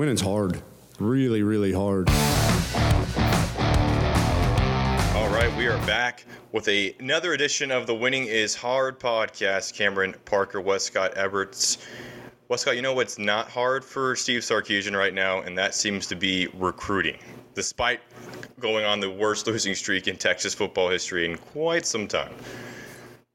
Winning's hard, really, really hard. All right, we are back with a, another edition of the Winning is Hard podcast. Cameron Parker, Wescott Eberts. Wescott, you know what's not hard for Steve Sarkisian right now, and that seems to be recruiting. Despite going on the worst losing streak in Texas football history in quite some time.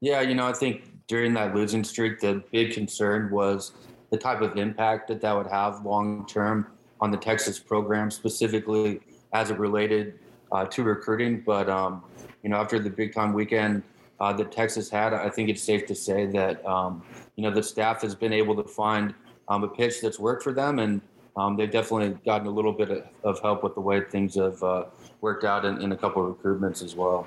Yeah, you know, I think during that losing streak, the big concern was the type of impact that that would have long term on the Texas program, specifically as it related uh, to recruiting. But um, you know, after the big time weekend uh, that Texas had, I think it's safe to say that um, you know the staff has been able to find um, a pitch that's worked for them, and um, they've definitely gotten a little bit of, of help with the way things have uh, worked out in, in a couple of recruitments as well.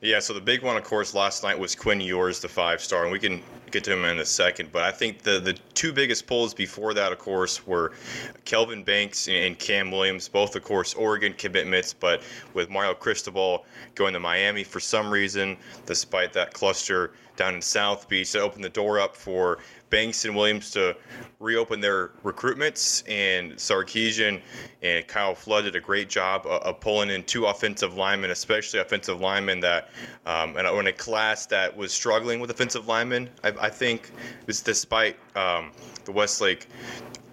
Yeah, so the big one, of course, last night was Quinn Ewers, the five star, and we can get to him in a second. But I think the, the two biggest pulls before that, of course, were Kelvin Banks and Cam Williams, both, of course, Oregon commitments. But with Mario Cristobal going to Miami for some reason, despite that cluster down in South Beach, that opened the door up for Banks and Williams to reopen their recruitments, and Sarkisian and Kyle Flood did a great job of, of pulling in two offensive linemen, especially offensive linemen that, um, and in a class that was struggling with offensive linemen. I, I think it's despite um, the Westlake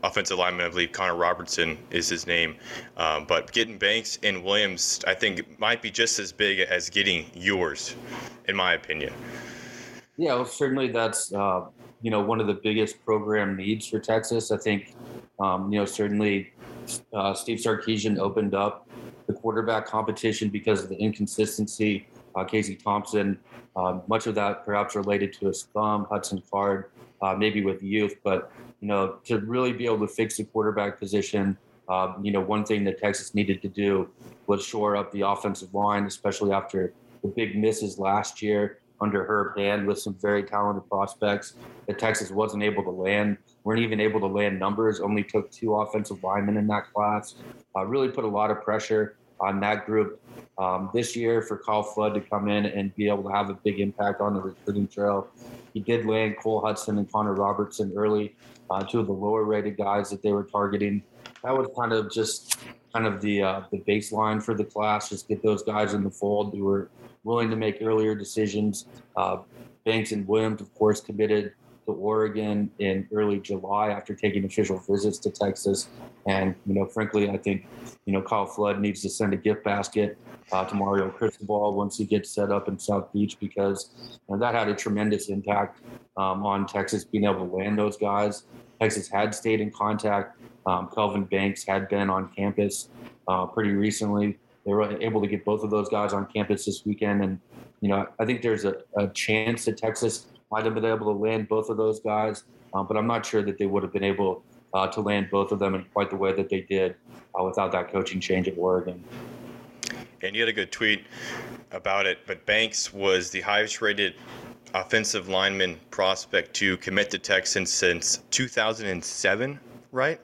offensive lineman, I believe Connor Robertson is his name. Um, but getting Banks and Williams, I think, might be just as big as getting Ewers, in my opinion. Yeah, well, certainly that's uh, you know one of the biggest program needs for Texas. I think um, you know certainly uh, Steve Sarkisian opened up the quarterback competition because of the inconsistency. Uh, Casey Thompson, um, much of that perhaps related to his thumb. Hudson Card, uh, maybe with youth, but you know to really be able to fix the quarterback position. Um, you know, one thing that Texas needed to do was shore up the offensive line, especially after the big misses last year under Herb Hand with some very talented prospects that Texas wasn't able to land, weren't even able to land numbers, only took two offensive linemen in that class. Uh, really put a lot of pressure on that group um, this year for Kyle Flood to come in and be able to have a big impact on the recruiting trail. He did land Cole Hudson and Connor Robertson early, uh, two of the lower rated guys that they were targeting. That was kind of just kind of the uh, the baseline for the class. Just get those guys in the fold who were willing to make earlier decisions. Uh, Banks and Williams, of course, committed to Oregon in early July after taking official visits to Texas. And, you know, frankly, I think, you know, Kyle Flood needs to send a gift basket uh, to Mario Cristobal once he gets set up in South Beach because you know, that had a tremendous impact um, on Texas being able to land those guys. Texas had stayed in contact. Um, Kelvin Banks had been on campus uh, pretty recently they were able to get both of those guys on campus this weekend. And, you know, I think there's a, a chance that Texas might have been able to land both of those guys, um, but I'm not sure that they would have been able uh, to land both of them in quite the way that they did uh, without that coaching change at Oregon. And you had a good tweet about it, but Banks was the highest rated offensive lineman prospect to commit to Texans since 2007, right?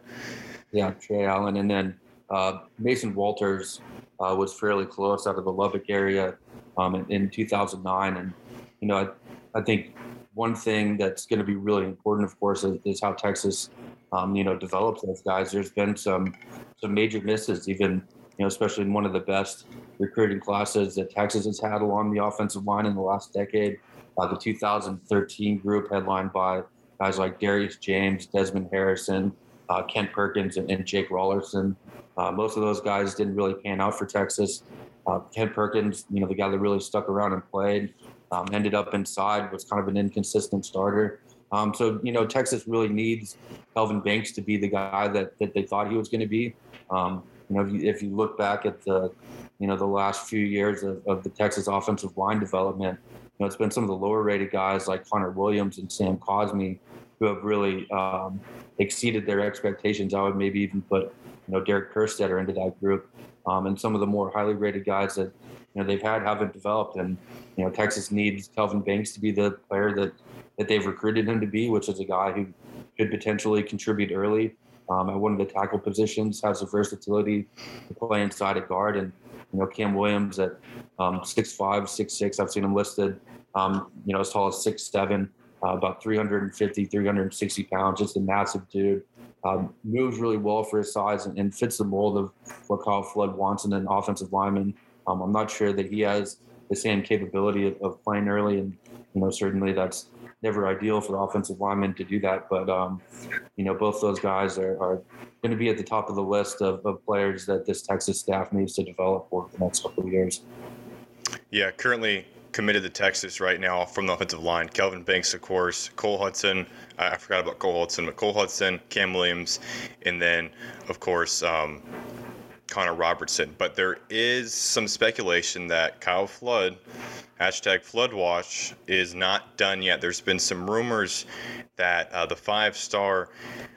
Yeah, Tray Allen. And then uh, Mason Walters uh, was fairly close out of the Lubbock area um, in, in, 2009. And, you know, I, think one thing that's going to be really important, of course, is, is how Texas, um, you know, develops those guys. There's been some some major misses, even you know, especially in one of the best recruiting classes that Texas has had along the offensive line in the last decade. Uh, the 2013 group, headlined by guys like Darius James, Desmond Harrison, uh, Kent Perkins and, and Jake Raulerson. Uh, most of those guys didn't really pan out for Texas. Uh, Kent Perkins, you know, the guy that really stuck around and played, um, ended up inside, was kind of an inconsistent starter. Um, so, you know, Texas really needs Kelvin Banks to be the guy that, that they thought he was going to be. Um, you know, if you, if you, look back at the, you know, the last few years of, of, the Texas offensive line development, you know, it's been some of the lower rated guys like Connor Williams and Sam Cosmi who have really um, exceeded their expectations. I would maybe even put, you know, Derek Kerstetter into that group. Um, and some of the more highly rated guys that, you know, they've had haven't developed. And, you know, Texas needs Kelvin Banks to be the player that, that they've recruited him to be, which is a guy who could potentially contribute early um, at one of the tackle positions, has the versatility to play inside a guard. And, you know, Cam Williams at um, 6'5", 6'6", I've seen him listed, um, you know, as tall as 6'7", uh, about 350, 360 pounds, just a massive dude. Um, moves really well for his size and, and, fits the mold of what Kyle Flood wants in an offensive lineman. Um, I'm not sure that he has the same capability of, of, playing early, and you know certainly that's never ideal for the offensive lineman to do that. But um, you know both those guys are, are going to be at the top of the list of, of, players that this Texas staff needs to develop for the next couple of years. Yeah, currently committed to Texas right now from the offensive line. Kelvin Banks, of course, Cole Hudson. I forgot about Cole Hudson, but Cole Hudson, Cam Williams, and then, of course, um, Connor Robertson. But there is some speculation that Kyle Flood, hashtag Floodwatch, is not done yet. There's been some rumors that uh, the five star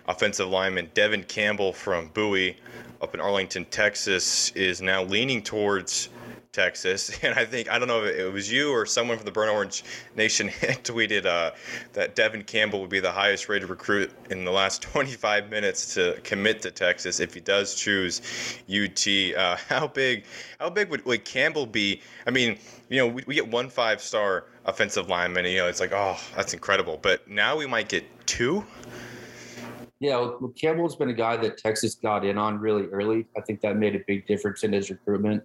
offensive lineman Devon Campbell from Bowie up in Arlington, Texas, is now leaning towards Texas, and I think I don't know if it was you or someone from the Burnt Orange Nation tweeted uh, that Devon Campbell would be the highest rated recruit in the last 25 minutes to commit to Texas if he does choose UT. Uh, how big, how big would, would Campbell be? I mean, you know, we, we get one five star offensive lineman, you know, it's like, oh, that's incredible. But now we might get two. Yeah, well, Campbell's been a guy that Texas got in on really early. I think that made a big difference in his recruitment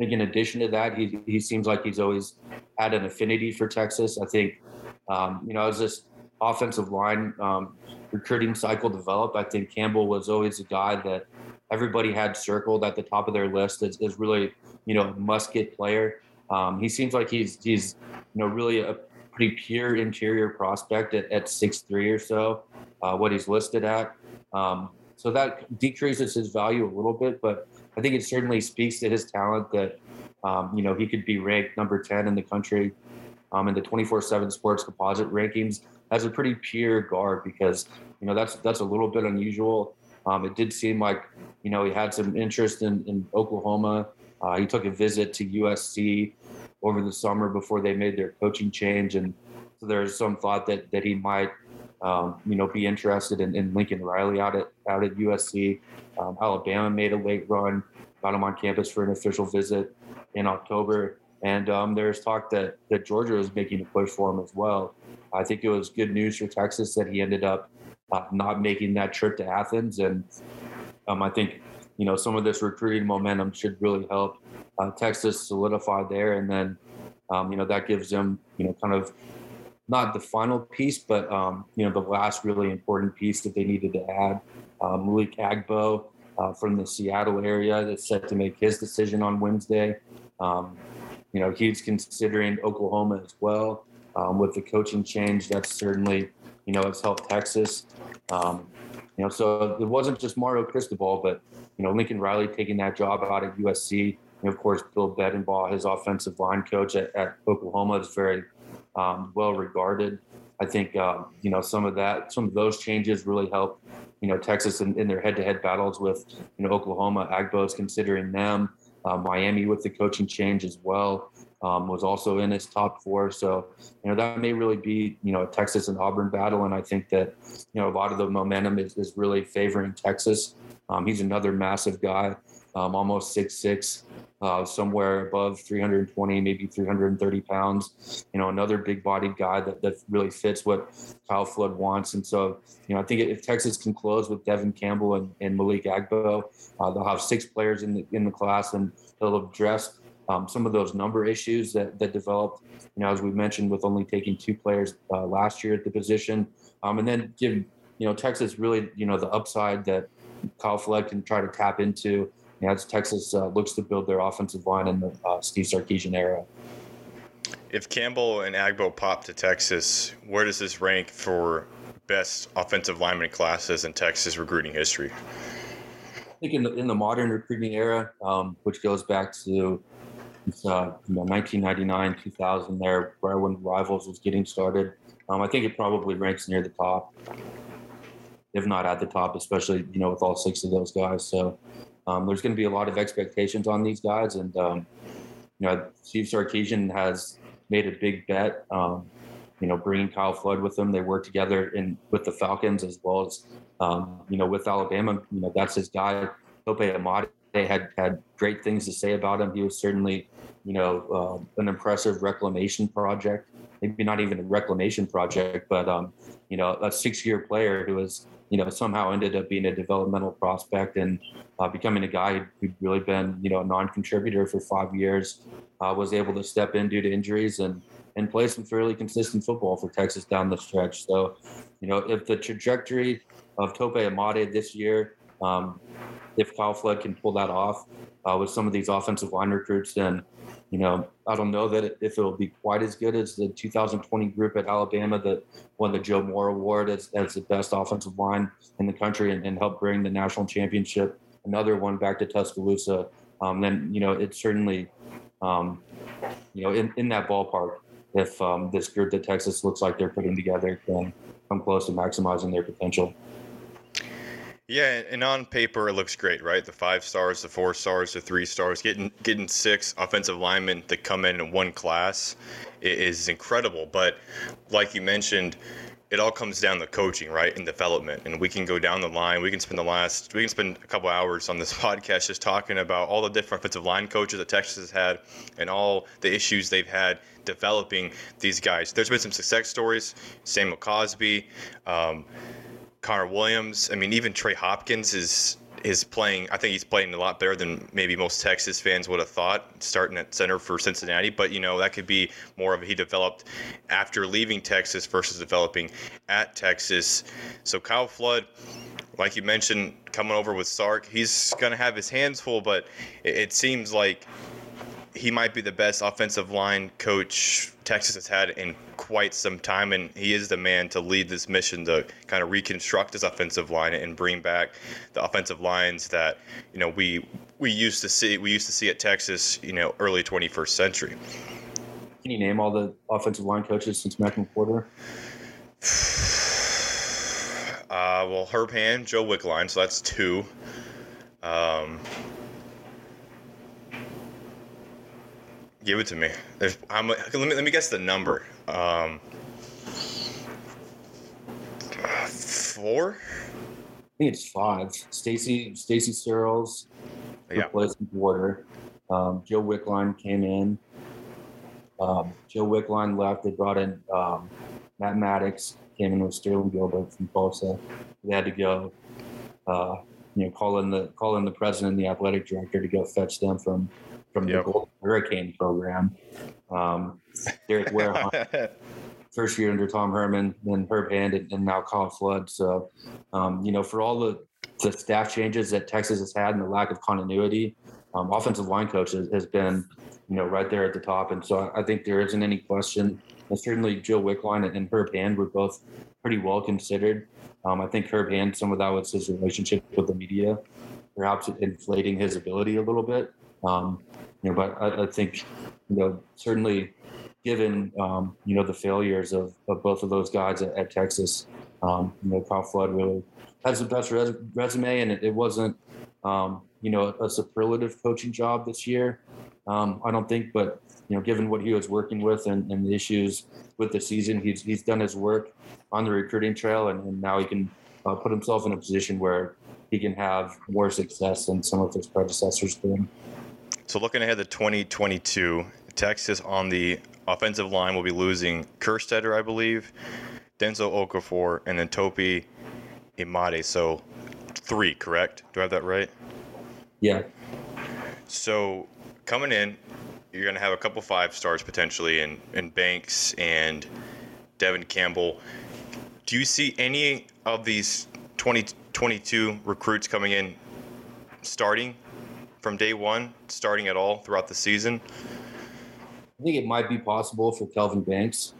think in addition to that, he, he seems like he's always had an affinity for Texas. I think, um, you know, as this offensive line um, recruiting cycle developed, I think Campbell was always a guy that everybody had circled at the top of their list as, as really, you know, must get player. Um, he seems like he's, he's, you know, really a pretty pure interior prospect at, at six three or so, uh, what he's listed at. Um, so that decreases his value a little bit, but I think it certainly speaks to his talent that um, you know he could be ranked number 10 in the country um, in the 24/7 Sports Composite rankings as a pretty pure guard because you know that's that's a little bit unusual. Um, it did seem like you know he had some interest in, in Oklahoma. Uh, he took a visit to USC over the summer before they made their coaching change, and so there's some thought that that he might um, you know, be interested in, in, Lincoln Riley out at out at USC. Um, Alabama made a late run, got him on campus for an official visit in October, and um, there's talk that that Georgia is making a push for him as well. I think it was good news for Texas that he ended up uh, not making that trip to Athens, and um, I think you know some of this recruiting momentum should really help uh, Texas solidify there, and then um, you know that gives them you know kind of not the final piece, but um, you know the last really important piece that they needed to add. Um, Malik Agbo uh, from the Seattle area that's set to make his decision on Wednesday. Um, you know he's considering Oklahoma as well um, with the coaching change. That's certainly you know it's helped Texas. Um, you know, so it wasn't just Mario Cristobal, but you know Lincoln Riley taking that job out at USC. And of course, Bill Bedenbaugh, his offensive line coach at, at Oklahoma, is very um, well regarded. I think uh, you know some of that, some of those changes really help. You know Texas in, in their head-to-head battles with you know Oklahoma. Agbo's considering them. Uh, Miami with the coaching change as well um, was also in its top four. So you know that may really be you know a Texas and Auburn battle, and I think that you know a lot of the momentum is, is really favoring Texas. Um, he's another massive guy, um, almost six six uh, somewhere above 320, maybe 330 pounds. You know, another big bodied guy that, that really fits what Kyle Flood wants. And so, you know, I think if Texas can close with Devon Campbell and, and Malik Agbo, uh, they'll have six players in the, in the class and they'll address um, some of those number issues that, that developed, you know, as we mentioned, with only taking two players uh, last year at the position. Um, and then give you know, Texas really, you know, the upside that Kyle Flood can try to tap into as Texas uh, looks to build their offensive line in the uh, Steve Sarkisian era. If Campbell and Agbo pop to Texas, where does this rank for best offensive lineman classes in Texas recruiting history? I think in the, in the modern recruiting era, um, which goes back to uh, you know, 1999, 2000, there, where when Rivals was getting started, um, I think it probably ranks near the top, if not at the top, especially you know with all six of those guys. So um, there's going to be a lot of expectations on these guys, and um, you know Steve Sarkisian has made a big bet. Um, you know, bringing Kyle Flood with them, they work together in with the Falcons as well as um, you know with Alabama. You know that's his guy. Tope Imade had had great things to say about him. He was certainly you know uh, an impressive reclamation project. Maybe not even a reclamation project, but um, you know a six-year player who was you know, somehow ended up being a developmental prospect and uh, becoming a guy who'd really been, you know, a non-contributor for five years, uh, was able to step in due to injuries and and play some fairly consistent football for Texas down the stretch. So, you know, if the trajectory of Tope Imade this year, um, if Kyle Flood can pull that off uh, with some of these offensive line recruits, then you know, I don't know that if it'll be quite as good as the 2020 group at Alabama that won the Joe Moore Award as, as the best offensive line in the country and, and helped bring the national championship, another one back to Tuscaloosa. Um, then, you know, it's certainly, um, you know, in, in that ballpark if um, this group that Texas looks like they're putting together can come close to maximizing their potential. Yeah, and on paper it looks great, right? The five stars, the four stars, the three stars, getting getting six offensive linemen to come in in one class is incredible. But like you mentioned, it all comes down to coaching, right, and development. And we can go down the line. We can spend the last, we can spend a couple hours on this podcast just talking about all the different offensive line coaches that Texas has had and all the issues they've had developing these guys. There's been some success stories. Samuel Cosmi. Um, Connor Williams. I mean, even Trey Hopkins is is playing. I think he's playing a lot better than maybe most Texas fans would have thought, starting at center for Cincinnati. But you know, that could be more of he developed after leaving Texas versus developing at Texas. So Kyle Flood. Like you mentioned, coming over with Sark, he's to have his hands full, but it, it seems like he might be the best offensive line coach Texas has had in quite some time, and he is the man to lead this mission to kind of reconstruct his offensive line and bring back the offensive lines that you know we we used to see we used to see at Texas, you know, early 21st century. Can you name all the offensive line coaches since Mac McWhorter? Uh, well, Herb Hand, Joe Wickline, so that's two. Um, Give it to me. There's, I'm, let me let me guess the number. Um, four. I think it's five. Stacy Stacy Searels yeah. replaced McWhorter. Um, Joe Wickline came in. Um, Joe Wickline left. They brought in um, Matt Mattox. Came in with Sterling Gilbert from Tulsa. They had to go. Uh, you know, call in the call in the president and the athletic director to go fetch them from from yep. the Gold Hurricane program. Um, Derek Ware, first year under Tom Herman, then Herb Hand, and, and now Kyle Flood. So, um, you know, for all the, the staff changes that Texas has had and the lack of continuity, um, offensive line coach has, has, been, you know, right there at the top. And so I think there isn't any question. And certainly Joe Wickline and, and Herb Hand were both pretty well considered. Um, I think Herb Hand, some of that was his relationship with the media, perhaps inflating his ability a little bit. Um, you know, but I, I, think, you know, certainly given, um, you know, the failures of, of both of those guys at, at Texas, um, you know, Kyle Flood really has the best res- resume and it, it wasn't, um, you know, a superlative coaching job this year. Um, I don't think, but, you know, given what he was working with and, and the issues with the season, he's, he's done his work on the recruiting trail and, and now he can uh, put himself in a position where he can have more success than some of his predecessors did. So looking ahead to 2022, Texas on the offensive line will be losing Kerstetter, I believe, Denzel Okafor, and then Tope Imade. So three, correct? Do I have that right? Yeah. So coming in, you're going to have a couple five stars potentially in, in Banks and Devon Campbell do you see any of these 2022 recruits coming in starting from day one, starting at all throughout the season? I think it might be possible for Kelvin Banks.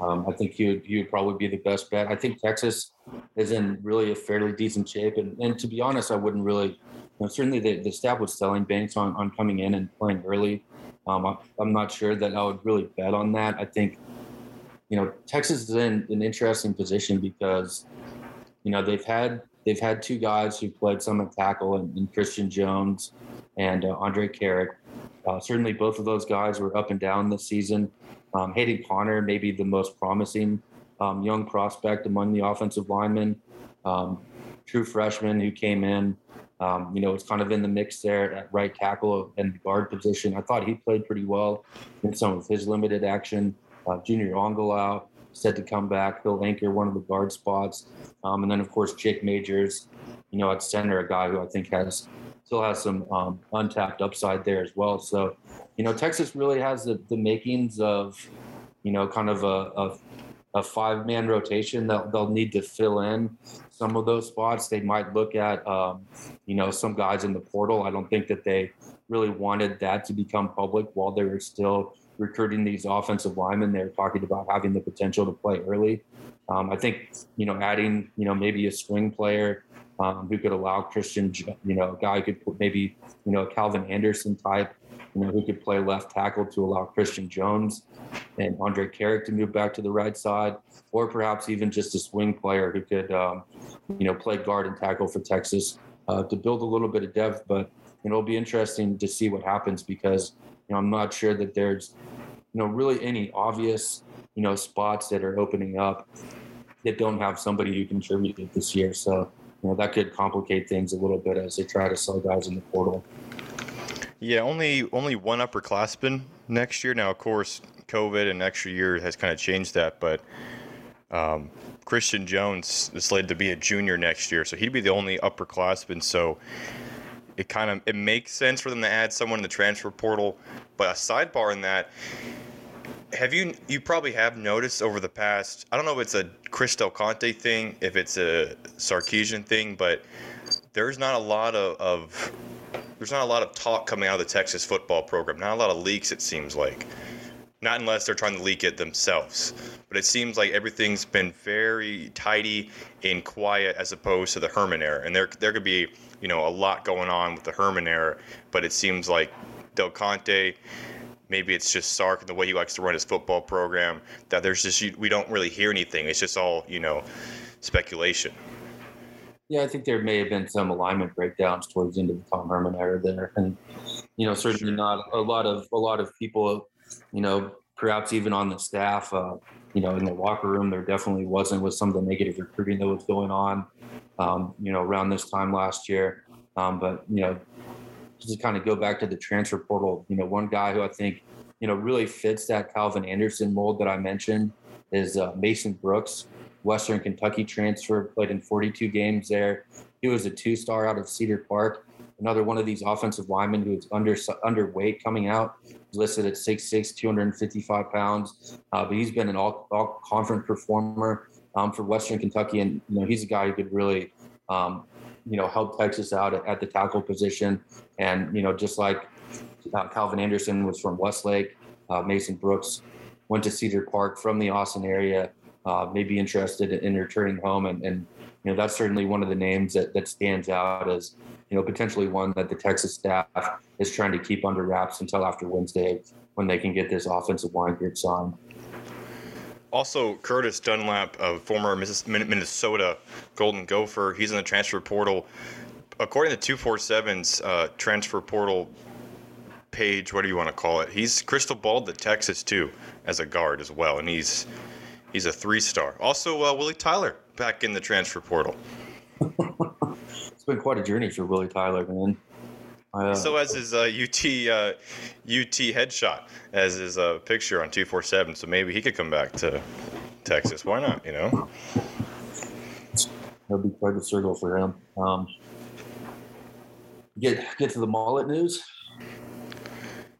Um, I think he would, he would probably be the best bet. I think Texas is in really a fairly decent shape. And, and to be honest, I wouldn't really, you know, certainly the, the staff was selling Banks on, on coming in and playing early. Um, I, I'm not sure that I would really bet on that. I think, you know, Texas is in an interesting position because, you know, they've had they've had two guys who played some at tackle and, and Christian Jones and uh, Andre Karic. Uh, certainly, both of those guys were up and down this season. Um, Hayden Conner, maybe the most promising um, young prospect among the offensive linemen, um, true freshman who came in. Um, you know, it's kind of in the mix there at right tackle and guard position. I thought he played pretty well in some of his limited action. Uh, Junior Angilau said to come back. He'll anchor one of the guard spots. Um, and then, of course, Jake Majors, you know, at center, a guy who I think has still has some um, untapped upside there as well. So, you know, Texas really has the, the makings of, you know, kind of a, a, a five man rotation that they'll need to fill in some of those spots. They might look at, um, you know, some guys in the portal. I don't think that they really wanted that to become public while they were still recruiting these offensive linemen. They're talking about having the potential to play early. Um, I think, you know, adding, you know, maybe a swing player um, who could allow Christian, you know, a guy could maybe, you know, a Calvin Anderson type, you know, who could play left tackle to allow Christian Jones and Andre Karic to move back to the right side, or perhaps even just a swing player who could, um, you know, play guard and tackle for Texas uh, to build a little bit of depth. But you know, it'll be interesting to see what happens because you know I'm not sure that there's you know really any obvious you know spots that are opening up that don't have somebody who contributed this year. So you know that could complicate things a little bit as they try to sell guys in the portal. Yeah, only only one upperclassman next year. Now, of course, COVID and extra year has kind of changed that, but um, Christian Jones is slated to be a junior next year, so he'd be the only upperclassman. So it kind of it makes sense for them to add someone in the transfer portal. But a sidebar in that, have you you probably have noticed over the past I don't know if it's a Chris Del Conte thing, if it's a Sarkisian thing, but there's not a lot of, of there's not a lot of talk coming out of the Texas football program. Not a lot of leaks it seems like. Not unless they're trying to leak it themselves. But it seems like everything's been very tidy and quiet as opposed to the Herman era. And there there could be, you know, a lot going on with the Herman era, but it seems like Del Conte maybe it's just Sark and the way he likes to run his football program that there's just we don't really hear anything. It's just all you know speculation. Yeah, I think there may have been some alignment breakdowns towards the end of the Tom Herman era there, and you know certainly sure. not a lot of a lot of people, you know, perhaps even on the staff, uh, you know, in the locker room, there definitely wasn't with some of the negative recruiting that was going on, um, you know, around this time last year. Um, but you know, to kind of go back to the transfer portal, you know, one guy who I think, you know, really fits that Calvin Anderson mold that I mentioned is uh, Mason Brooks, Western Kentucky transfer, played in 42 games there. He was a two-star out of Cedar Park. Another one of these offensive linemen who is under underweight coming out, listed at 6'6", 255 pounds. Uh, but he's been an all, all conference performer um, for Western Kentucky, and you know he's a guy who could really um, you know, help Texas out at, the tackle position. And, you know, just like uh, Calvin Anderson was from Westlake, uh, Mason Brooks went to Cedar Park from the Austin area, uh, may be interested in returning home. And, and, you know, that's certainly one of the names that, that stands out as, you know, potentially one that the Texas staff is trying to keep under wraps until after Wednesday when they can get this offensive line group signed also Curtis Dunlap, a former Minnesota Golden Gopher, he's in the transfer portal. According to 247's uh, transfer portal page, what do you want to call it? He's crystal balled the Texas too as a guard as well, and he's he's a three star. Also, uh, Willie Tyler back in the transfer portal. it's been quite a journey for Willie Tyler, man. Uh, so as his uh, UT uh, UT headshot as his uh, picture on two four seven. So maybe he could come back to Texas. Why not? You know, that'd be quite a circle for him. Um, get get to the mullet news.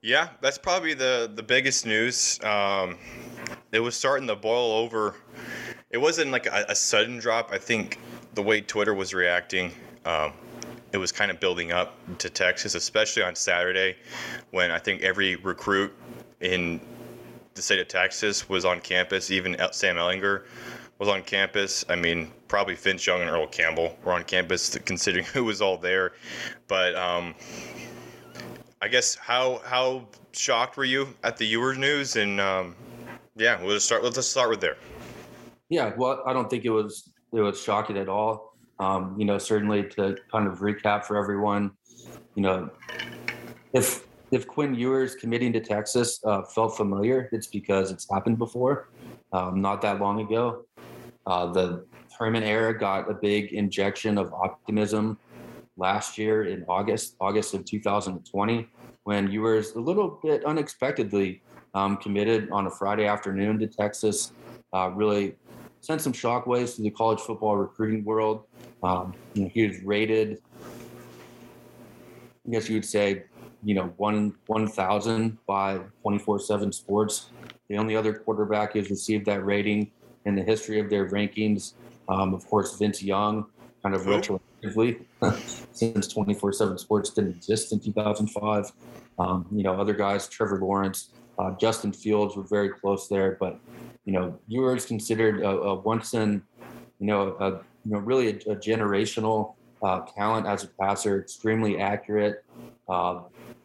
Yeah, that's probably the the biggest news. Um, it was starting to boil over it wasn't like a, a, sudden drop. I think the way Twitter was reacting, um, it was kind of building up to Texas, especially on Saturday, when I think every recruit in the state of Texas was on campus. Even Sam Ehlinger was on campus. I mean, probably Vince Young and Earl Campbell were on campus, considering who was all there. But um, I guess how how shocked were you at the Ewers news? And um, yeah, we'll just start. Let's just start with there. Yeah, well, I don't think it was it was shocking at all. Um, you know, certainly to kind of recap for everyone, you know, if if Quinn Ewers committing to Texas uh, felt familiar, it's because it's happened before, um, not that long ago. Uh, the Herman era got a big injection of optimism last year in August, August of 2020, when Ewers a little bit unexpectedly um, committed on a Friday afternoon to Texas. Uh, really sent some shockwaves to the college football recruiting world. Um, you know, he was rated, I guess you would say, you know, one one thousand by twenty four seven Sports. The only other quarterback who's received that rating in the history of their rankings, um, of course, Vince Young, kind of retroactively, since twenty four seven Sports didn't exist in two thousand five. Um, you know, other guys, Trevor Lawrence, uh, Justin Fields were very close there, but you know, Ewers considered a, a once in, you know, a, you know, really a, a generational uh, talent as a passer, extremely accurate, uh,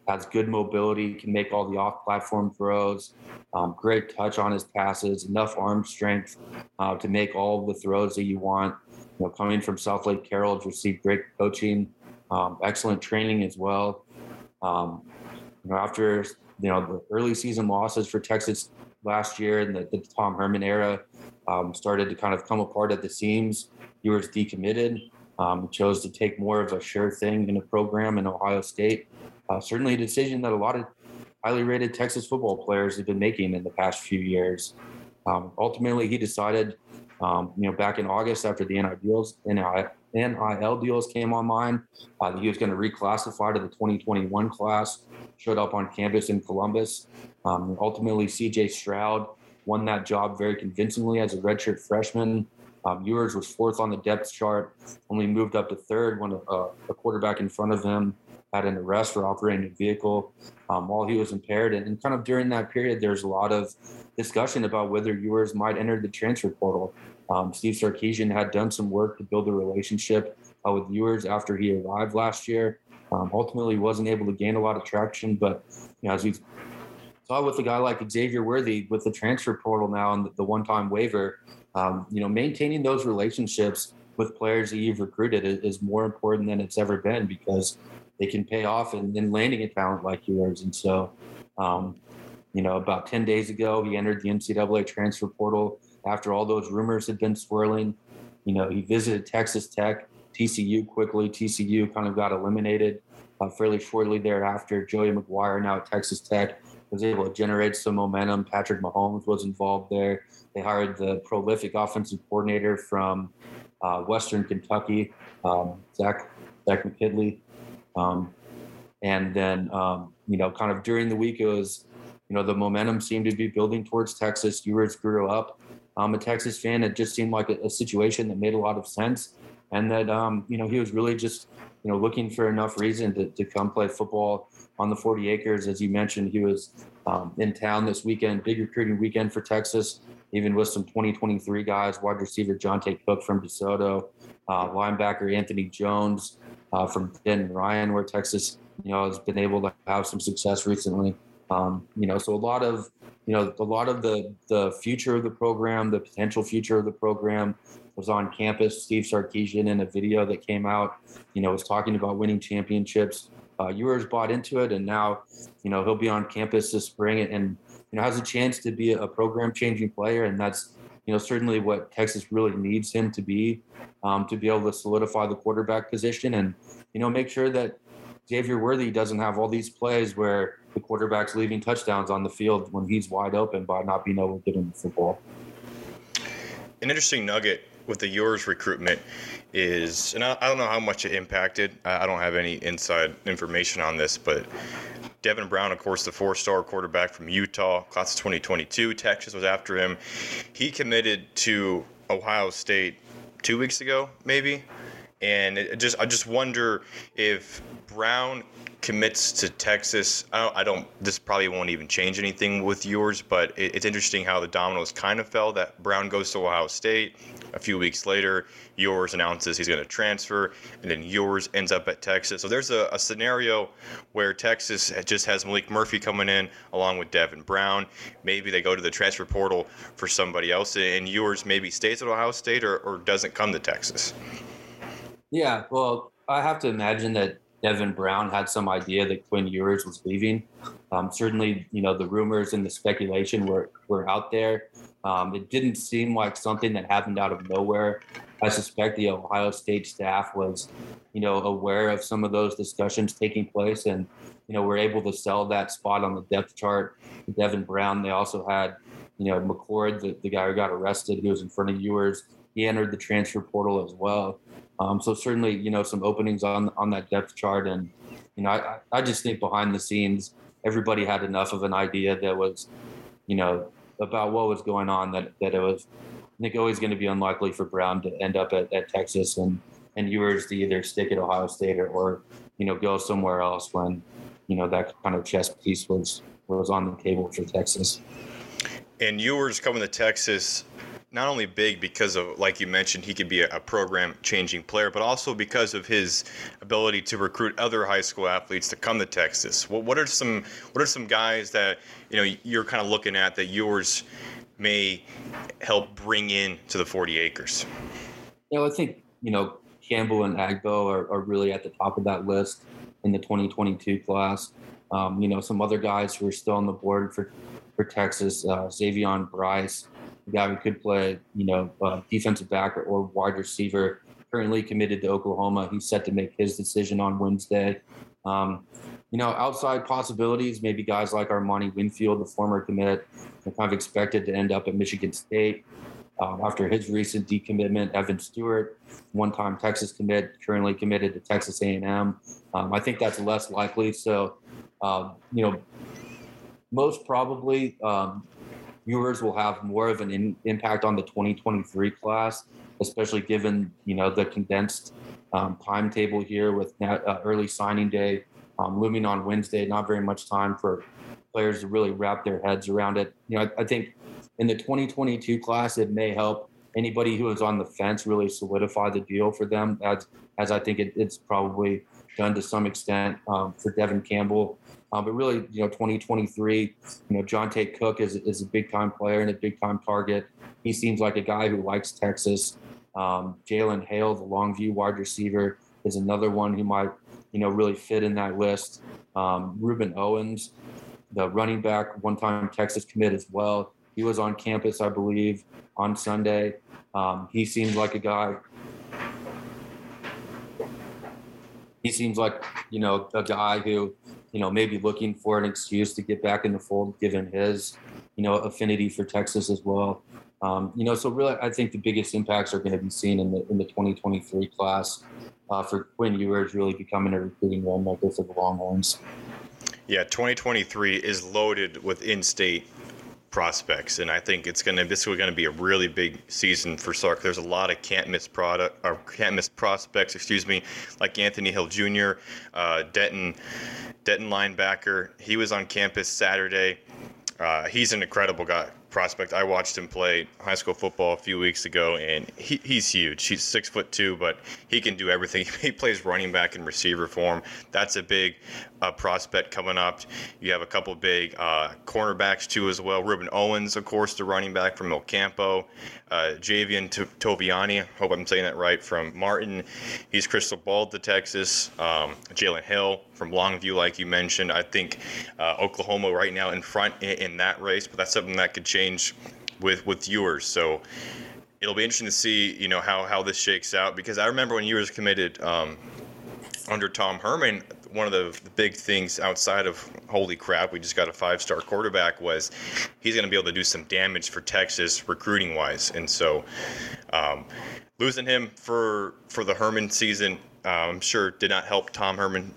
has good mobility, can make all the off-platform throws, um, great touch on his passes, enough arm strength uh, to make all the throws that you want. You know, coming from Southlake Carroll, received great coaching, um, excellent training as well. Um, you know, after you know the early season losses for Texas last year and the, the Tom Herman era um, started to kind of come apart at the seams. He was decommitted. Um, chose to take more of a sure thing in a program in Ohio State. Uh, certainly a decision that a lot of highly rated Texas football players have been making in the past few years. Um, ultimately, he decided, um, you know, back in August after the NIL deals, NIL deals came online, uh, he was going to reclassify to the 2021 class. Showed up on campus in Columbus. Um, ultimately, CJ Stroud won that job very convincingly as a redshirt freshman. Um, Ewers was fourth on the depth chart, only moved up to third when a, a quarterback in front of him had an arrest for operating a vehicle um, while he was impaired. And, and, kind of during that period, there's a lot of discussion about whether Ewers might enter the transfer portal. Um, Steve Sarkisian had done some work to build a relationship uh, with Ewers after he arrived last year. Um, ultimately, wasn't able to gain a lot of traction, but you know, as we saw with a guy like Xavier Worthy with the transfer portal now and the, the one-time waiver, um, you know, maintaining those relationships with players that you've recruited is, is, more important than it's ever been because they can pay off in, in landing a talent like Ewers. And so, um, you know, about 10 days ago, he entered the NCAA transfer portal after all those rumors had been swirling. You know, he visited Texas Tech, TCU quickly. TCU kind of got eliminated uh, fairly shortly thereafter. Joey McGuire, now at Texas Tech, was able to generate some momentum. Patrick Mahomes was involved there. They hired the prolific offensive coordinator from uh, Western Kentucky, um, Zach Zach McKinley. Um, and then, um, you know, kind of during the week, it was, you know, the momentum seemed to be building towards Texas. Ewers grew up. I'm a Texas fan. It just seemed like a, a situation that made a lot of sense. And that, um, you know, he was really just, you know, looking for enough reason to, to come play football on the 40 acres. As you mentioned, he was um, in town this weekend, big recruiting weekend for Texas, even with some 2023 guys, wide receiver Johntay Cook from DeSoto, uh, linebacker Anthony Jones uh, from Denton Ryan, where Texas, you know, has been able to have some success recently. Um, you know, so a lot of, you know, a lot of the the future of the program, the potential future of the program was on campus. Steve Sarkisian in a video that came out, you know, was talking about winning championships uh, Ewers bought into it, and now, you know, he'll be on campus this spring and, and you know has a chance to be a program-changing player, and that's you know certainly what Texas really needs him to be um, to be able to solidify the quarterback position and you know make sure that Xavier Worthy doesn't have all these plays where the quarterback's leaving touchdowns on the field when he's wide open by not being able to get him the football. An interesting nugget with the Ewers recruitment is, and I, I don't know how much it impacted. I, I, don't have any inside information on this, but Devin Brown, of course, the four-star quarterback from Utah, class of 2022, Texas was after him. He committed to Ohio State two weeks ago, maybe, and just I just wonder if Brown commits to Texas. I don't, I don't. This probably won't even change anything with Ewers, but it, it's interesting how the dominoes kind of fell. That Brown goes to Ohio State. A few weeks later, Ewers announces he's going to transfer, and then Ewers ends up at Texas. So there's a, a scenario where Texas just has Malik Murphy coming in along with Devin Brown. Maybe they go to the transfer portal for somebody else, and Ewers maybe stays at Ohio State or, or doesn't come to Texas. Yeah, well, I have to imagine that Devin Brown had some idea that Quinn Ewers was leaving. Um, certainly, you know, the rumors and the speculation were, were out there. Um, it didn't seem like something that happened out of nowhere. I suspect the Ohio State staff was, you know, aware of some of those discussions taking place and, you know, were able to sell that spot on the depth chart to Devin Brown. They also had, you know, McCord, the, the guy who got arrested, he was in front of Ewers. He entered the transfer portal as well. Um, so certainly, you know, some openings on on that depth chart, and you know, I, I just think behind the scenes, everybody had enough of an idea that was, you know, about what was going on that that it was, I think, always going to be unlikely for Brown to end up at, at Texas and and Ewers to either stick at Ohio State or, or you know go somewhere else when you know that kind of chess piece was was on the table for Texas. And Ewers coming to Texas not only big because of, like you mentioned, he could be a, program changing player, but also because of his ability to recruit other high school athletes to come to Texas. What, what are some what are some guys that you know you're kind of looking at that Ewers may help bring in to the 40 acres? Yeah, I think you know Campbell and Agbo are, are really at the top of that list in the 2022 class. Um, you know, some other guys who are still on the board for for Texas, uh, Xavion Bryce, guy who could play, you know, uh, defensive back or, or wide receiver. Currently committed to Oklahoma. He's set to make his decision on Wednesday. Um, you know, outside possibilities, maybe guys like Armani Winfield, the former commit, kind of expected to end up at Michigan State. Um, after his recent decommitment, Evan Stewart, one-time Texas commit, currently committed to Texas A&M. Um, I think that's less likely. So, um, you know, most probably um, Ewers will have more of an in, impact on the 2023 class, especially given you know the condensed um, timetable here with uh, early signing day um, looming on Wednesday. Not very much time for players to really wrap their heads around it. You know, I, I think in the 2022 class, it may help anybody who is on the fence really solidify the deal for them, as as I think it, it's probably done to some extent um, for Devon Campbell. Um, but really, you know, 2023, you know, Johntay Cook is, is a big time player and a big time target. He seems like a guy who likes Texas. Um, Jalen Hale, the Longview wide receiver, is another one who might, you know, really fit in that list. Um, Rueben Owens, the running back, one time Texas commit as well. He was on campus, I believe, on Sunday. Um, he seems like a guy he seems like you know a guy who you know maybe looking for an excuse to get back in the fold given his you know affinity for texas as well. Um, you know so really i think the biggest impacts are going to be seen in the in the 2023 class. Uh, for quinn ewers really becoming a recruiting role model for the longhorns. Yeah 2023 is loaded with in-state prospects, and I think it's gonna this is gonna be a really big season for Sark. There's a lot of can't miss product or can't miss prospects, excuse me, like Anthony Hill Jr., uh, Denton, Denton linebacker. He was on campus Saturday. Uh, he's an incredible guy prospect. I watched him play high school football a few weeks ago, and he, he's huge. He's six foot two, but he can do everything. He plays running back and receiver form. That's a big uh, prospect coming up. You have a couple big uh, cornerbacks too as well. Rueben Owens, of course, the running back from El Campo. Uh, Javien Toviano, hope I'm saying that right, from Martin. He's crystal balled to Texas. Um, Jalen Hill from Longview, like you mentioned. I think uh, Oklahoma right now in front in, in that race, but that's something that could change with with Ewers. So it'll be interesting to see, you know, how how this shakes out because I remember when Ewers committed um, under Tom Herman, one of the, the, big things outside of holy crap, we just got a five star quarterback was he's going to be able to do some damage for Texas recruiting wise. And so um, losing him for for the Herman season I'm sure did not help Tom Herman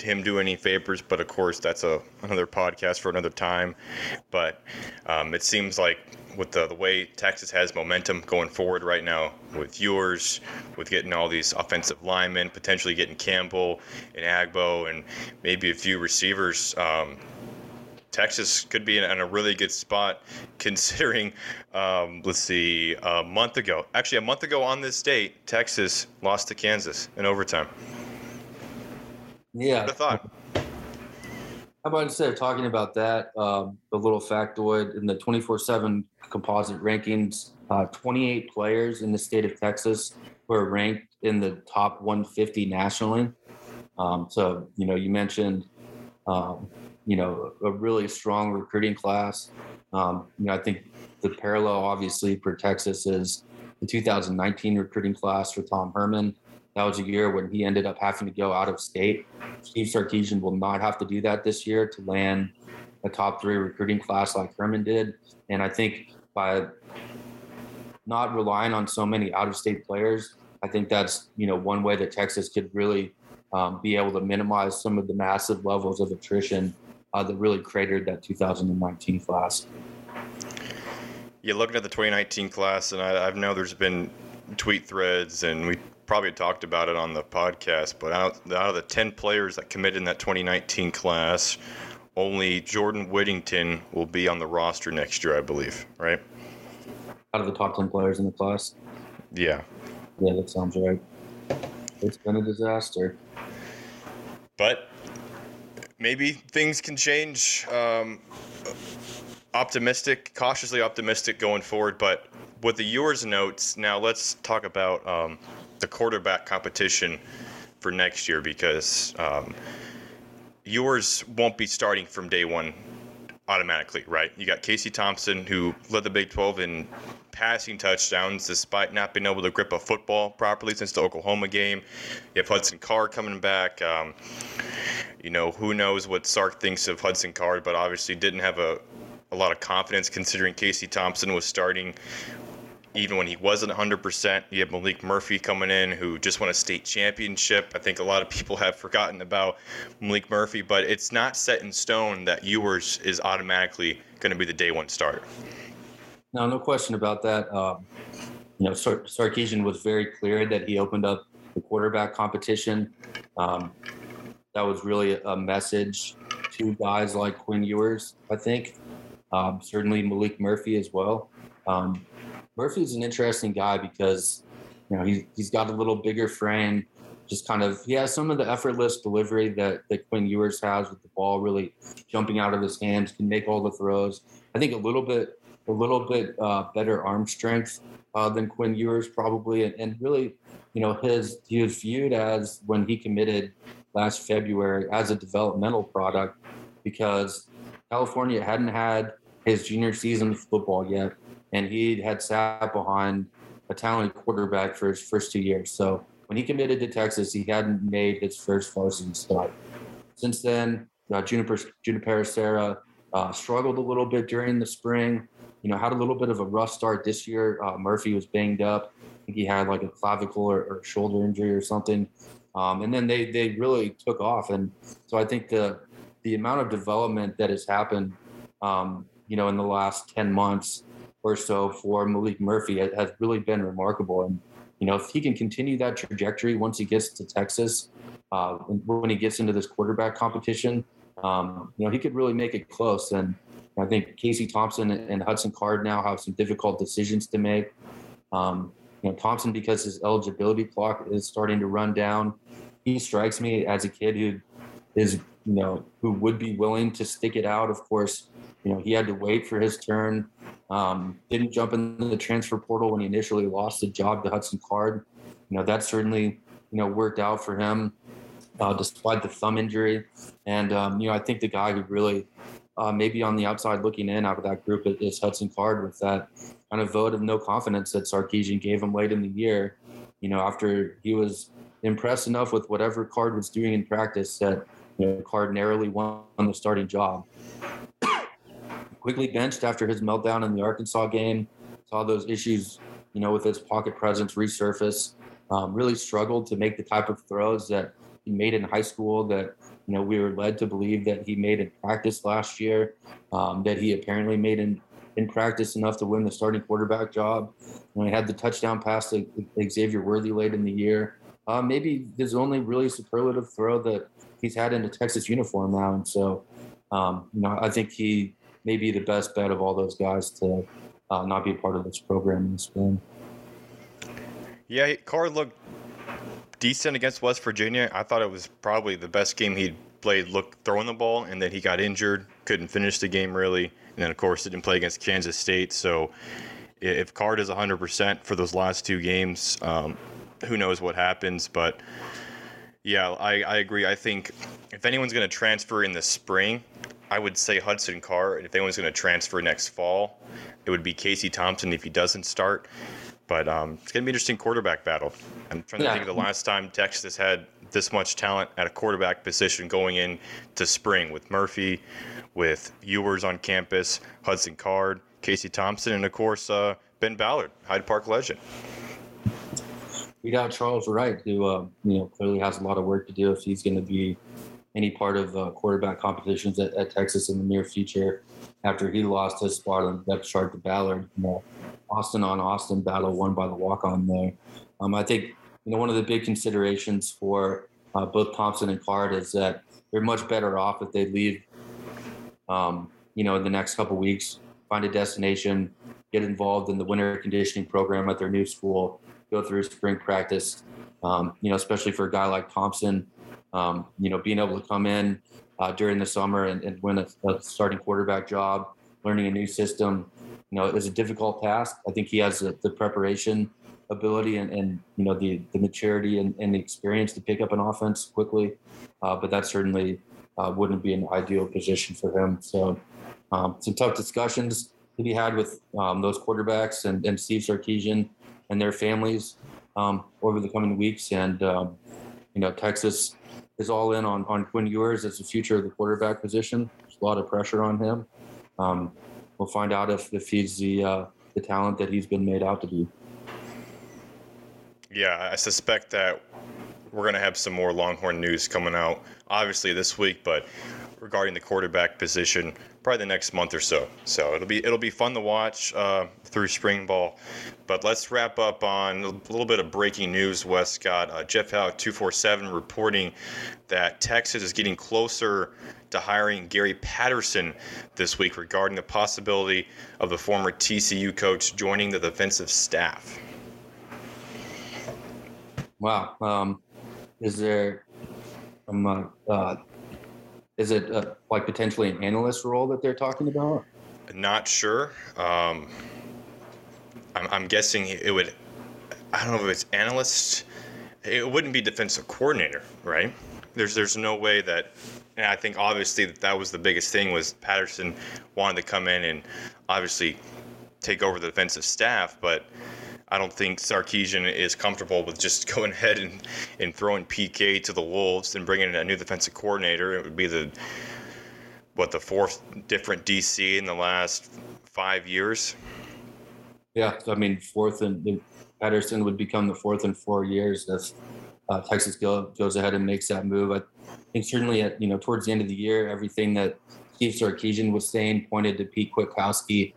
him do any favors, but of course that's a another podcast for another time. But um, it seems like with the, the way Texas has momentum going forward right now with Ewers, with getting all these offensive linemen, potentially getting Campbell and Agbo, and maybe a few receivers. Um, Texas could be in, in, a really good spot considering, um, let's see, a month ago, actually, a month ago on this date, Texas lost to Kansas in overtime. Yeah. What a thought. How about instead of talking about that, um, the little factoid in the 24 7 composite rankings, uh, 28 players in the state of Texas were ranked in the top 150 nationally. Um, so, you know, you mentioned um, you know, a really strong recruiting class. Um, you know, I think the parallel obviously for Texas is the 2019 recruiting class for Tom Herman. That was a year when he ended up having to go out of state. Steve Sarkisian will not have to do that this year to land a top three recruiting class like Herman did. And I think by not relying on so many out of state players, I think that's, you know, one way that Texas could really um, be able to minimize some of the massive levels of attrition uh, that really cratered that 2019 class. Yeah, looking at the 2019 class, and I, I know there's been tweet threads, and we probably talked about it on the podcast, but out, out of the 10 players that committed in that 2019 class, only Jordan Whittington will be on the roster next year, I believe, right? Out of the top 10 players in the class? Yeah. Yeah, that sounds right. It's been a disaster. But maybe things can change. Um, optimistic, cautiously optimistic going forward. But with the Ewers notes, now let's talk about um, the quarterback competition for next year because um, Ewers won't be starting from day one automatically, right? You got Casey Thompson, who led the Big 12 in passing touchdowns despite not being able to grip a football properly since the Oklahoma game. You have Hudson Card coming back. Um, you know, who knows what Sark thinks of Hudson Card, but obviously didn't have a, a lot of confidence considering Casey Thompson was starting even when he wasn't 100%. You have Malik Murphy coming in who just won a state championship. I think a lot of people have forgotten about Malik Murphy, but it's not set in stone that Ewers is automatically going to be the day one starter. No, no question about that. Um, you know, Sar- Sarkisian was very clear that he opened up the quarterback competition. Um, that was really a message to guys like Quinn Ewers, I think. Um, certainly Malik Murphy as well. Um, Murphy's an interesting guy because you know he's he's got a little bigger frame, just kind of he has some of the effortless delivery that that Quinn Ewers has with the ball really jumping out of his hands, can make all the throws. I think a little bit a little bit uh, better arm strength uh, than Quinn Ewers probably, and, and really you know his he was viewed as when he committed last February as a developmental product because California hadn't had his junior season of football yet, and he had sat behind a talented quarterback for his first two years. So when he committed to Texas, he hadn't made his first varsity start. Since then, uh, Juniper Juniper Serra uh, struggled a little bit during the spring. You know, had a little bit of a rough start this year. Uh, Murphy was banged up. I think he had like a clavicle or, or shoulder injury or something. Um, and then they they really took off, and so I think the the amount of development that has happened, um, you know, in the last ten months or so for Malik Murphy has really been remarkable. And you know, if he can continue that trajectory once he gets to Texas, uh, when he gets into this quarterback competition, um, you know, he could really make it close. And I think Casey Thompson and Hudson Card now have some difficult decisions to make. Um, you know, Thompson, because his eligibility clock is starting to run down, he strikes me as a kid who is, you know, who would be willing to stick it out. Of course, you know, he had to wait for his turn. Um, didn't jump into the transfer portal when he initially lost the job to Hudson Card. You know, that certainly, you know, worked out for him uh, despite the thumb injury. And, um, you know, I think the guy who really uh, maybe on the outside looking in out of that group is Hudson Card with that kind of vote of no confidence that Sarkisian gave him late in the year. You know, after he was impressed enough with whatever Card was doing in practice that you know, Card narrowly won the starting job. Quickly benched after his meltdown in the Arkansas game. Saw those issues, you know, with his pocket presence resurface um, really struggled to make the type of throws that he made in high school that you know we were led to believe that he made in practice last year, um, that he apparently made in in practice enough to win the starting quarterback job. When he had the touchdown pass to Xavier Worthy late in the year. Uh, maybe his only really superlative throw that he's had in a Texas uniform now, and so um, you know I think he may be the best bet of all those guys to uh, not be a part of this program in the spring. Yeah, Card looked decent against West Virginia. I thought it was probably the best game he'd played look throwing the ball, and then he got injured, couldn't finish the game really, and then of course didn't play against Kansas State. So if Card is 100% for those last two games, um, who knows what happens? But yeah, I, I agree. I think if anyone's going to transfer in the spring, I would say Hudson Card. And if anyone's going to transfer next fall, it would be Casey Thompson if he doesn't start. But um, it's going to be an interesting quarterback battle. I'm trying to yeah. think of the last time Texas had this much talent at a quarterback position going in to spring with Murphy, with Ewers on campus, Hudson Card, Casey Thompson, and of course uh, Ben Ballard, Hyde Park legend. We got Charles Wright, who uh, you know clearly has a lot of work to do if he's going to be any part of uh, quarterback competitions at, at, Texas in the near future. After he lost his spot on the depth chart to Ballard, you know, Austin on Austin battle won by the walk on there. Um, I think you know one of the big considerations for uh, both Thompson and Card is that they're much better off if they leave. Um, you know, in the next couple weeks, find a destination, get involved in the winter conditioning program at their new school, go through spring practice. Um, you know, especially for a guy like Thompson, um, you know, being able to come in uh, during the summer and, and win a, a, starting quarterback job, learning a new system, you know, is a difficult task. I think he has the, preparation ability and, and, you know, the, the maturity and, and, the experience to pick up an offense quickly. Uh, but that certainly uh, wouldn't be an ideal position for him. So um, some tough discussions to be had with um, those quarterbacks and, and Steve Sarkisian and their families um, over the coming weeks. And, um, you know, Texas is all in on, on Quinn Ewers as the future of the quarterback position. There's a lot of pressure on him. Um, we'll find out if, if he's the, uh, the talent that he's been made out to be. Yeah, I suspect that we're going to have some more Longhorn news coming out, obviously this week, but regarding the quarterback position, probably the next month or so. So it'll be it'll be fun to watch uh, through spring ball. But let's wrap up on a little bit of breaking news. Wescott, uh, Jeff Howe, two four seven, reporting that Texas is getting closer to hiring Gary Patterson this week regarding the possibility of the former TCU coach joining the defensive staff. Wow. Um, is there um, uh, uh is it uh, like potentially an analyst role that they're talking about? Not sure. Um, I'm, I'm, guessing it would. I don't know if it's analyst. It wouldn't be defensive coordinator, right? There's there's no way that. And I think obviously that that was the biggest thing was Patterson wanted to come in and obviously take over the defensive staff, but I don't think Sarkisian is comfortable with just going ahead and, and throwing PK to the Wolves and bringing in a new defensive coordinator. It would be the what the fourth different DC in the last five years. Yeah, I mean, fourth and Patterson would become the fourth in four years if uh, Texas go, goes ahead and makes that move. I think certainly at you know towards the end of the year, everything that Steve Sarkisian was saying pointed to Pete Kwiatkowski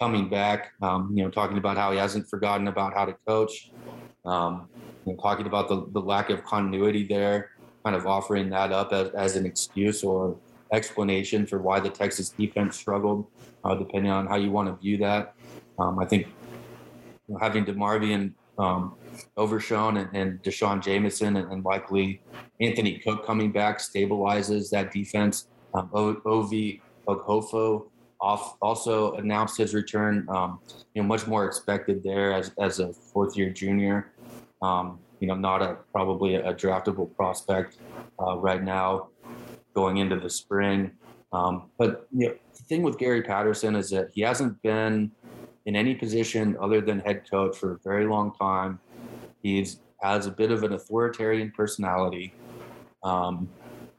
coming back, um, you know, talking about how he hasn't forgotten about how to coach, um, you know, talking about the, the lack of continuity there, kind of offering that up as, as an excuse or explanation for why the Texas defense struggled, uh, depending on how you want to view that. Um, I think you know, having DeMarvion um, Overshown and, and D'Shawn Jamison and, and, likely Anthony Cook coming back stabilizes that defense. Um, off, also announced his return. Um, you know, much more expected there as, as a fourth year junior. Um, you know, not a probably a draftable prospect uh, right now going into the spring. Um, but you know, the thing with Gary Patterson is that he hasn't been in any position other than head coach for a very long time. He's has a bit of an authoritarian personality, um,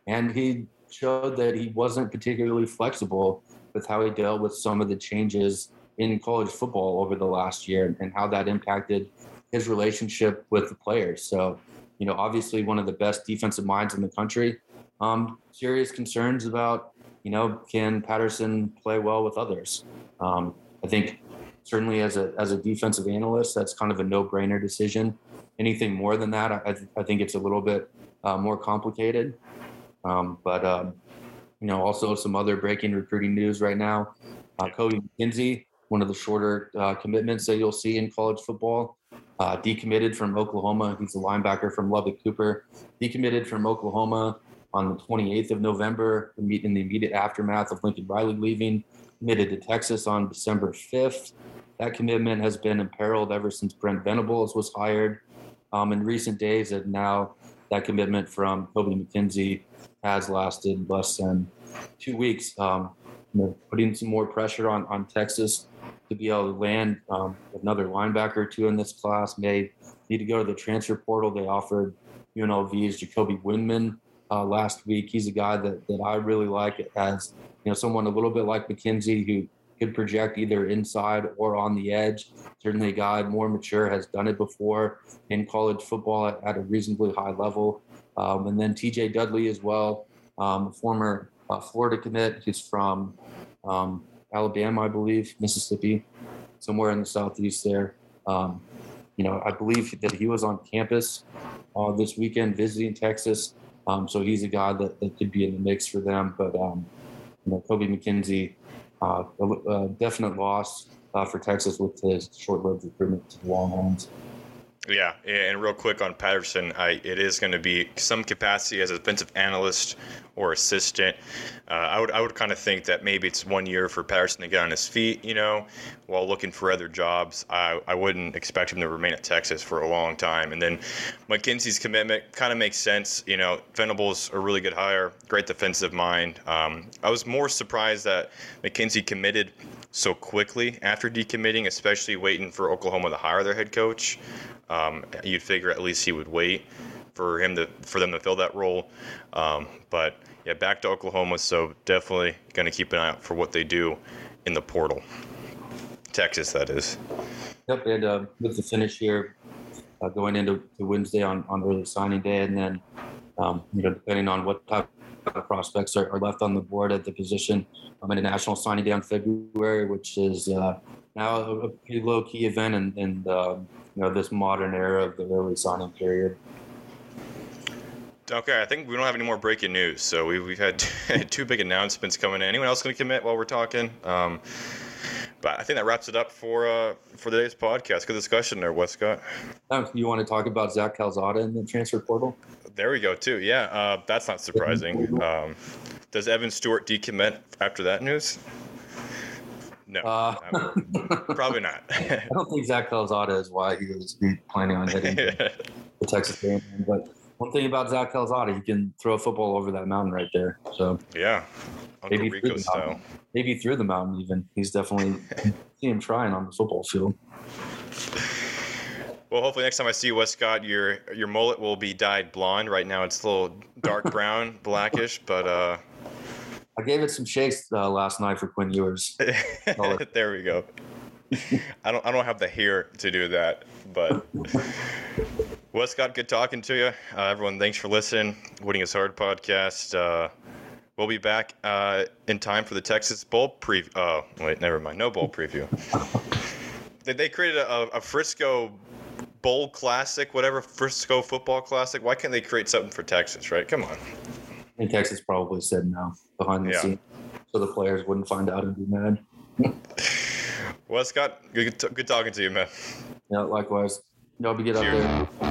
and he showed that he wasn't particularly flexible with how he dealt with some of the changes in college football over the last year and how that impacted his relationship with the players. So, you know, obviously one of the best defensive minds in the country. Um, serious concerns about, you know, can Patterson play well with others? Um, I think certainly as a as a defensive analyst, that's kind of a no brainer decision. Anything more than that, I, I think it's a little bit uh, more complicated. Um, but um, you know, also some other breaking recruiting news right now. Uh, Kobe McKenzie, one of the shorter uh, commitments that you'll see in college football, uh, decommitted from Oklahoma. He's a linebacker from Lubbock Cooper. Decommitted from Oklahoma on the 28th of November, in the immediate aftermath of Lincoln Riley leaving. Committed to Texas on December 5th. That commitment has been imperiled ever since Brent Venables was hired um, in recent days, and now that commitment from Kobe McKenzie has lasted less than two weeks. Um, you know, putting some more pressure on, on Texas to be able to land um, another linebacker or two in this class. May need to go to the transfer portal. They offered UNLV's Jacoby Windmon uh, last week. He's a guy that, that I really like as you know someone a little bit like McKenzie who could project either inside or on the edge. Certainly, a guy more mature has done it before in college football at, at a reasonably high level. Um, and then TJ Dudley as well, um, former uh, Florida commit. He's from um, Alabama, I believe, Mississippi, somewhere in the southeast there. Um, you know, I believe that he was on campus uh, this weekend visiting Texas. Um, so he's a guy that, that could be in the mix for them. But, um, you know, Kobe McKenzie, uh, a, a, definite loss uh, for Texas with his short-lived recruitment to the Longhorns. Yeah, and real quick on Patterson, I, it is going to be some capacity as a defensive analyst or assistant. Uh, I would I would kind of think that maybe it's one year for Patterson to get on his feet, you know, while looking for other jobs. I, I wouldn't expect him to remain at Texas for a long time. And then McKenzie's commitment kind of makes sense. You know, Venables a really good hire, great defensive mind. Um, I was more surprised that McKenzie committed so quickly after decommitting, especially waiting for Oklahoma to hire their head coach. Um, you'd figure at least he would wait for him to for them to fill that role. Um, but yeah, back to Oklahoma, so definitely going to keep an eye out for what they do in the portal. Texas, that is. Yep, and uh, with the finish here, uh, going into Wednesday on, on early signing day, and then um, you know depending on what type of prospects are, are left on the board at the position, I'm in a national signing day in February, which is uh, now a, pretty low key event, in, and um, you know this modern era of the early signing period. Okay, I think we don't have any more breaking news. So we've, we've had two big announcements coming in. Anyone else going to commit while we're talking? Um, but I think that wraps it up for uh, for today's podcast. Good discussion there, Wescott. You want to talk about Zach Calzada in the transfer portal? There we go, too. Yeah, uh, that's not surprising. Um, does Evan Stewart decommit after that news? No, uh, probably not. I don't think Zach Calzada is why he was planning on hitting the Texas game. But one thing about Zach Calzada, he can throw a football over that mountain right there. So yeah, Uncle maybe Rico through style. Maybe through the mountain even. He's definitely see him trying on the football field. Well, hopefully next time I see you, Wescott, your your mullet will be dyed blonde. Right now, it's a little dark brown, blackish, but uh, I gave it some shakes uh, last night for Quinn Ewers. there we go. I don't I don't have the hair to do that, but Wescott, good talking to you. Uh, everyone, thanks for listening. Winning is hard podcast. Uh, we'll be back uh, in time for the Texas Bowl preview. Oh, wait, never mind. No bowl preview. they, they created a, a Frisco Bowl Classic, whatever Frisco Football Classic. Why can't they create something for Texas? Right? Come on. And Texas probably said no behind the yeah. scenes, so the players wouldn't find out and be mad. well, Scott, good, good talking to you, man. Yeah, likewise. Y'all be good out there.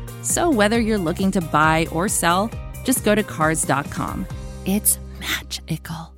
So whether you're looking to buy or sell, just go to cars.com. It's magical.